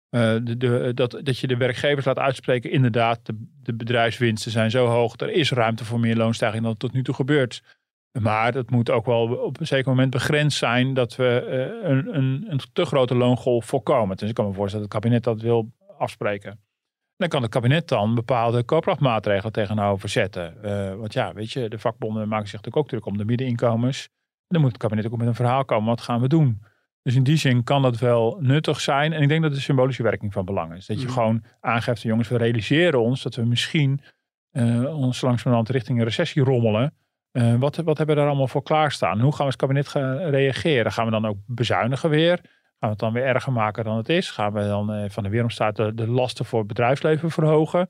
uh, de, de, dat, dat je de werkgevers laat uitspreken. Inderdaad, de, de bedrijfswinsten zijn zo hoog. Er is ruimte voor meer loonstijging dan tot nu toe gebeurt. Maar het moet ook wel op een zeker moment begrensd zijn dat we uh, een, een, een te grote loongolf voorkomen. Dus ik kan me voorstellen dat het kabinet dat wil afspreken. Dan kan het kabinet dan bepaalde koopkrachtmaatregelen tegenover zetten. Uh, want ja, weet je, de vakbonden maken zich natuurlijk ook druk om de middeninkomens. En dan moet het kabinet ook met een verhaal komen. Wat gaan we doen? Dus in die zin kan dat wel nuttig zijn. En ik denk dat de symbolische werking van belang is. Dat je mm. gewoon aangeeft, jongens, we realiseren ons dat we misschien uh, ons langzamerhand richting een recessie rommelen. Uh, wat, wat hebben we daar allemaal voor klaarstaan? Hoe gaan we als kabinet gaan reageren? Gaan we dan ook bezuinigen weer? Gaan we het dan weer erger maken dan het is? Gaan we dan uh, van de weeromstaat de, de lasten voor het bedrijfsleven verhogen?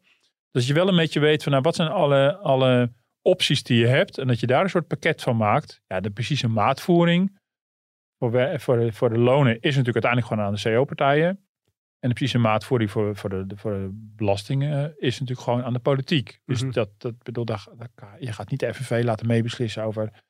Dus je wel een beetje weet van nou, wat zijn alle, alle opties die je hebt. En dat je daar een soort pakket van maakt. Ja, de precieze maatvoering voor, voor, de, voor de lonen is natuurlijk uiteindelijk gewoon aan de CO-partijen. En de precieze maatvoering voor, voor, de, voor de belastingen is natuurlijk gewoon aan de politiek. Dus Mhm. dat, dat bedoel, dat, dat- je gaat niet de FNV laten meebeslissen over,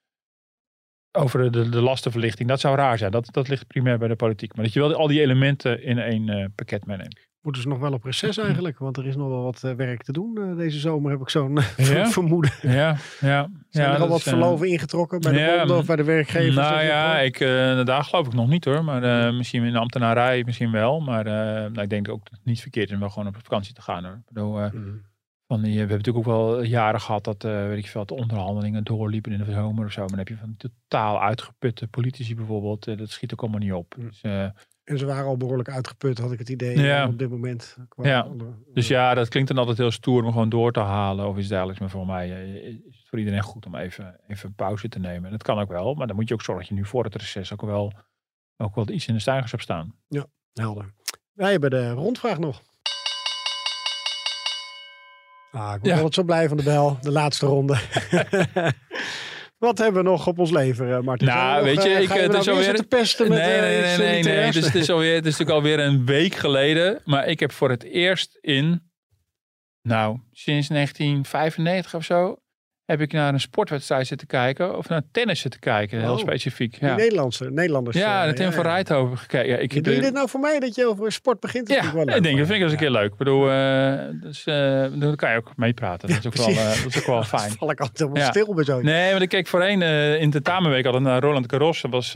over de, de lastenverlichting. Dat zou raar zijn. Dat, dat ligt primair bij de politiek. Maar dat je wel al die elementen in één eh, pakket meeneemt. Moeten ze nog wel op reces eigenlijk? Want er is nog wel wat eh, werk te doen eh, deze zomer, heb ik zo'n Ja? vermoeden. Ja, ja. Zijn ja, er al wat is, verloven ingetrokken bij de ja, bonden of bij de werkgevers? Nou ja, ik, daar geloof ik nog niet hoor. Maar eh, misschien in de ambtenarij misschien wel. Maar nou, ik denk ook dat het niet verkeerd is om wel gewoon op vakantie te gaan hoor. Ik bedoel, Mhm. Van, die- we hebben natuurlijk ook wel jaren gehad dat eh, weet ik veel, de onderhandelingen doorliepen in de zomer of zo. Maar dan heb je van totaal uitgeputte politici bijvoorbeeld. eh, dat schiet ook allemaal niet op. Mm. Dus, eh, En ze waren al behoorlijk uitgeput, had ik het idee, Ja. eh, op dit moment. Ja. dus ja, dat klinkt dan altijd heel stoer om gewoon door te halen of iets dergelijks. Maar voor mij eh, is het voor iedereen goed om even, even een pauze te nemen. En dat kan ook wel. Maar dan moet je ook zorgen dat je nu voor het reces ook wel, ook wel iets in de stijgers hebt staan. Helder. Wij hebben de rondvraag nog. Ah, ik word Ja. zo blij van de bel. De laatste ronde. [LAUGHS] Wat hebben we nog op ons leven, eh, Martin? Nou, weet je, eh, ik, je het nou is alweer- zitten pesten nee, eh, nee, nee, nee, nee. Dus het is, alweer, het is natuurlijk alweer een week geleden. Maar ik heb voor het eerst in, nou, sinds 1995 of zo, heb ik naar een sportwedstrijd zitten kijken. Of naar tennis zitten kijken, heel Oh. specifiek. Ja, Nederlandse, Nederlanders. ja eh, de Tim van Rijthoven gekeken. Ja, ik Doe je dit nou voor mij dat je over sport begint? Dat Ja, vind ik wel ik leuk denk, dat vind ik eens een keer leuk. Ik bedoel, eh, dus, eh, dan kan je ook meepraten. Dat is ook, wel, eh, dat is ook wel [LAUGHS] fijn. val ik altijd stil bij zo'n. Nee, want ik keek voorheen in de tamenweek altijd naar Roland Garros. Dat was,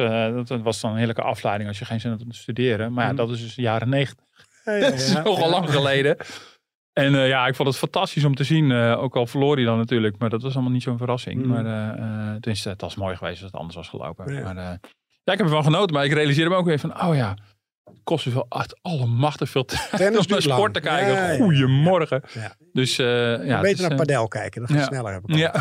dat, was dan een heerlijke afleiding als je geen zin had om te studeren. Maar ja, Mhm. dat is dus de jaren negentig. [LAUGHS] Dat is nogal lang geleden. En eh, ja, ik vond het fantastisch om te zien. eh, ook al verloor hij dan natuurlijk. Maar dat was allemaal niet zo'n verrassing. Mhm. Maar eh, tenminste, het was mooi geweest als het anders was gelopen. Ja. Maar, ja, ik heb ervan genoten. Maar ik realiseerde me ook weer van, oh ja, het kost dus wel echt allemachtig veel tijd [LAUGHS] om naar lang. sport te kijken. Ja. Goedemorgen. Ja. Dus ja, Beter is, naar padel kijken, dat gaat sneller. Heb ik Ja.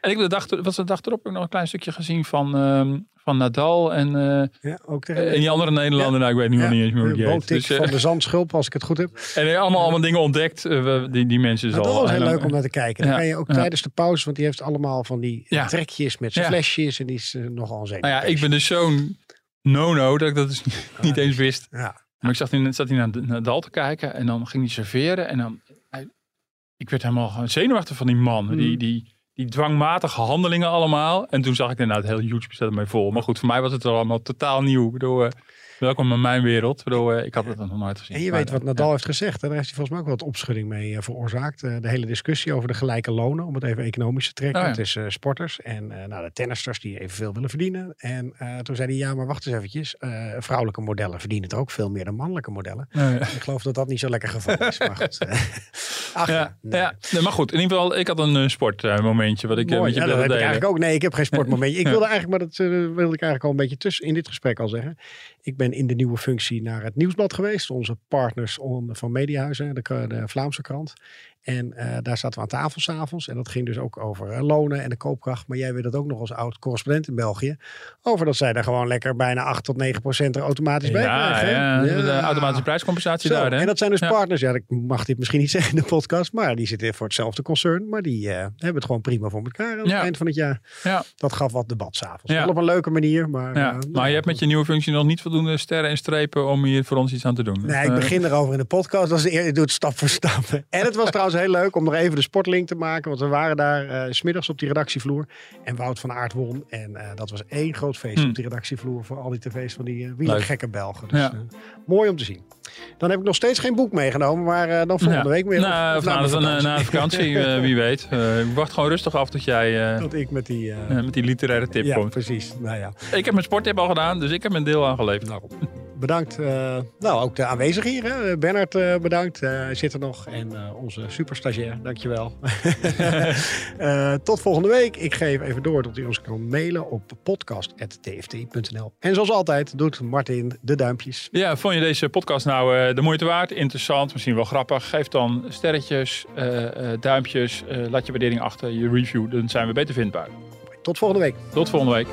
Het. En ik de dag, was de dag erop ook nog een klein stukje gezien van, ehm, van Nadal en, eh, Ja, ook en die andere Nederlander. Nou, ik weet nu nog niet eens meer hoe die heet. Dus, eh, van de Zandschulp, als ik het goed heb. en allemaal, allemaal dingen ontdekt. eh, die, die mensen is Maar dat al was heel leuk om naar te kijken. Dan Ja, kan je ook ja. tijdens de pauze, want die heeft allemaal van die Ja. trekjes met zijn Ja. flesjes. En die is nogal een Nou ja, ik ben dus zo'n no-no dat ik dat dus niet, niet eens wist. Ja, Maar ik zat, in, zat hij naar Nadal te kijken en dan ging hij serveren. En dan, ik werd helemaal zenuwachtig van die man. Mhm. Die, die, die dwangmatige handelingen allemaal. En toen zag ik inderdaad heel YouTube staat ermee vol. Maar goed, voor mij was het allemaal totaal nieuw. Ik bedoel, eh, welkom in mijn wereld. Ik bedoel, eh, ik had het nog nooit gezien. En je weet wat eh, Nadal heeft gezegd. En daar heeft hij volgens mij ook wat opschudding mee eh, veroorzaakt. De hele discussie over de gelijke lonen, om het even economisch te trekken. Oh tussen sporters en nou, de tennisters die evenveel willen verdienen. En toen zei hij, ja, maar wacht eens eventjes. vrouwelijke modellen verdienen het ook veel meer dan mannelijke modellen. Ik geloof dat dat niet zo lekker geval is. Maar goed. [LAUGHS] Ach, Ja, nee. ja. Nee, maar goed, in ieder geval, ik had een sportmomentje wat ik Mooi. met je Ja, dat heb ik eigenlijk ook. Nee, ik heb geen [LAUGHS] sportmomentje. Ik wilde eigenlijk, maar dat wilde ik eigenlijk al een beetje tussen in dit gesprek al zeggen. Ik ben in de nieuwe functie naar het Nieuwsblad geweest. Onze partners van Mediahuizen, de Vlaamse krant. En eh, daar zaten we aan tafel s'avonds. En dat ging dus ook over eh, lonen en de koopkracht. Maar jij weet dat ook nog als oud correspondent in België. Over dat zij daar gewoon lekker bijna 8 tot 9 procent er automatisch bij Ja, krijgen. hè? ja, de automatische prijscompensatie Zo, daar. Hè? En dat zijn dus Ja. partners. Ja, ik mag dit misschien niet [LAUGHS] zeggen in de podcast. Maar die zitten voor hetzelfde concern. Maar die eh, hebben het gewoon prima voor elkaar aan het Ja. eind van het jaar. Ja. Dat gaf wat debat s'avonds. Ja. Wel op een leuke manier. Maar, Ja, maar je hebt met je nieuwe functie nog niet voldoende sterren en strepen om hier voor ons iets aan te doen. Nee, ik begin erover in de podcast. Dat is ik doe het stap voor stap. [LAUGHS] En het was trouwens heel leuk om nog even de sportlink te maken. Want we waren daar s smiddags op die redactievloer. En Wout van Aert won. En eh, dat was één groot feest Hm. op die redactievloer. Voor al die tv's van die uh, wielergekke Belgen. Dus Ja. mooi om te zien. Dan heb ik nog steeds geen boek meegenomen. Maar dan volgende ja. week weer. Nou, Of- na, de na, de vakantie, [LAUGHS] wie weet. Ik wacht gewoon rustig af tot jij Dat ik met die... met die literaire tip ja, komt. precies. Nou ja. Ik heb mijn sporttip al gedaan, dus ik heb mijn deel aangeleverd. Bedankt. eh, nou, ook de aanwezigen hier. Hè. Bernard, eh, bedankt. Eh, Hij zit er nog. En onze superstagiair, dankjewel. [LAUGHS] Tot volgende week. Ik geef even door dat u ons kan mailen op podcast.tft.nl. En zoals altijd doet Martin de duimpjes. Ja, vond je deze podcast nou de moeite waard? Interessant, misschien wel grappig? Geef dan sterretjes, duimpjes. laat je waardering achter, je review. Dan zijn we beter vindbaar. Tot volgende week. Tot volgende week.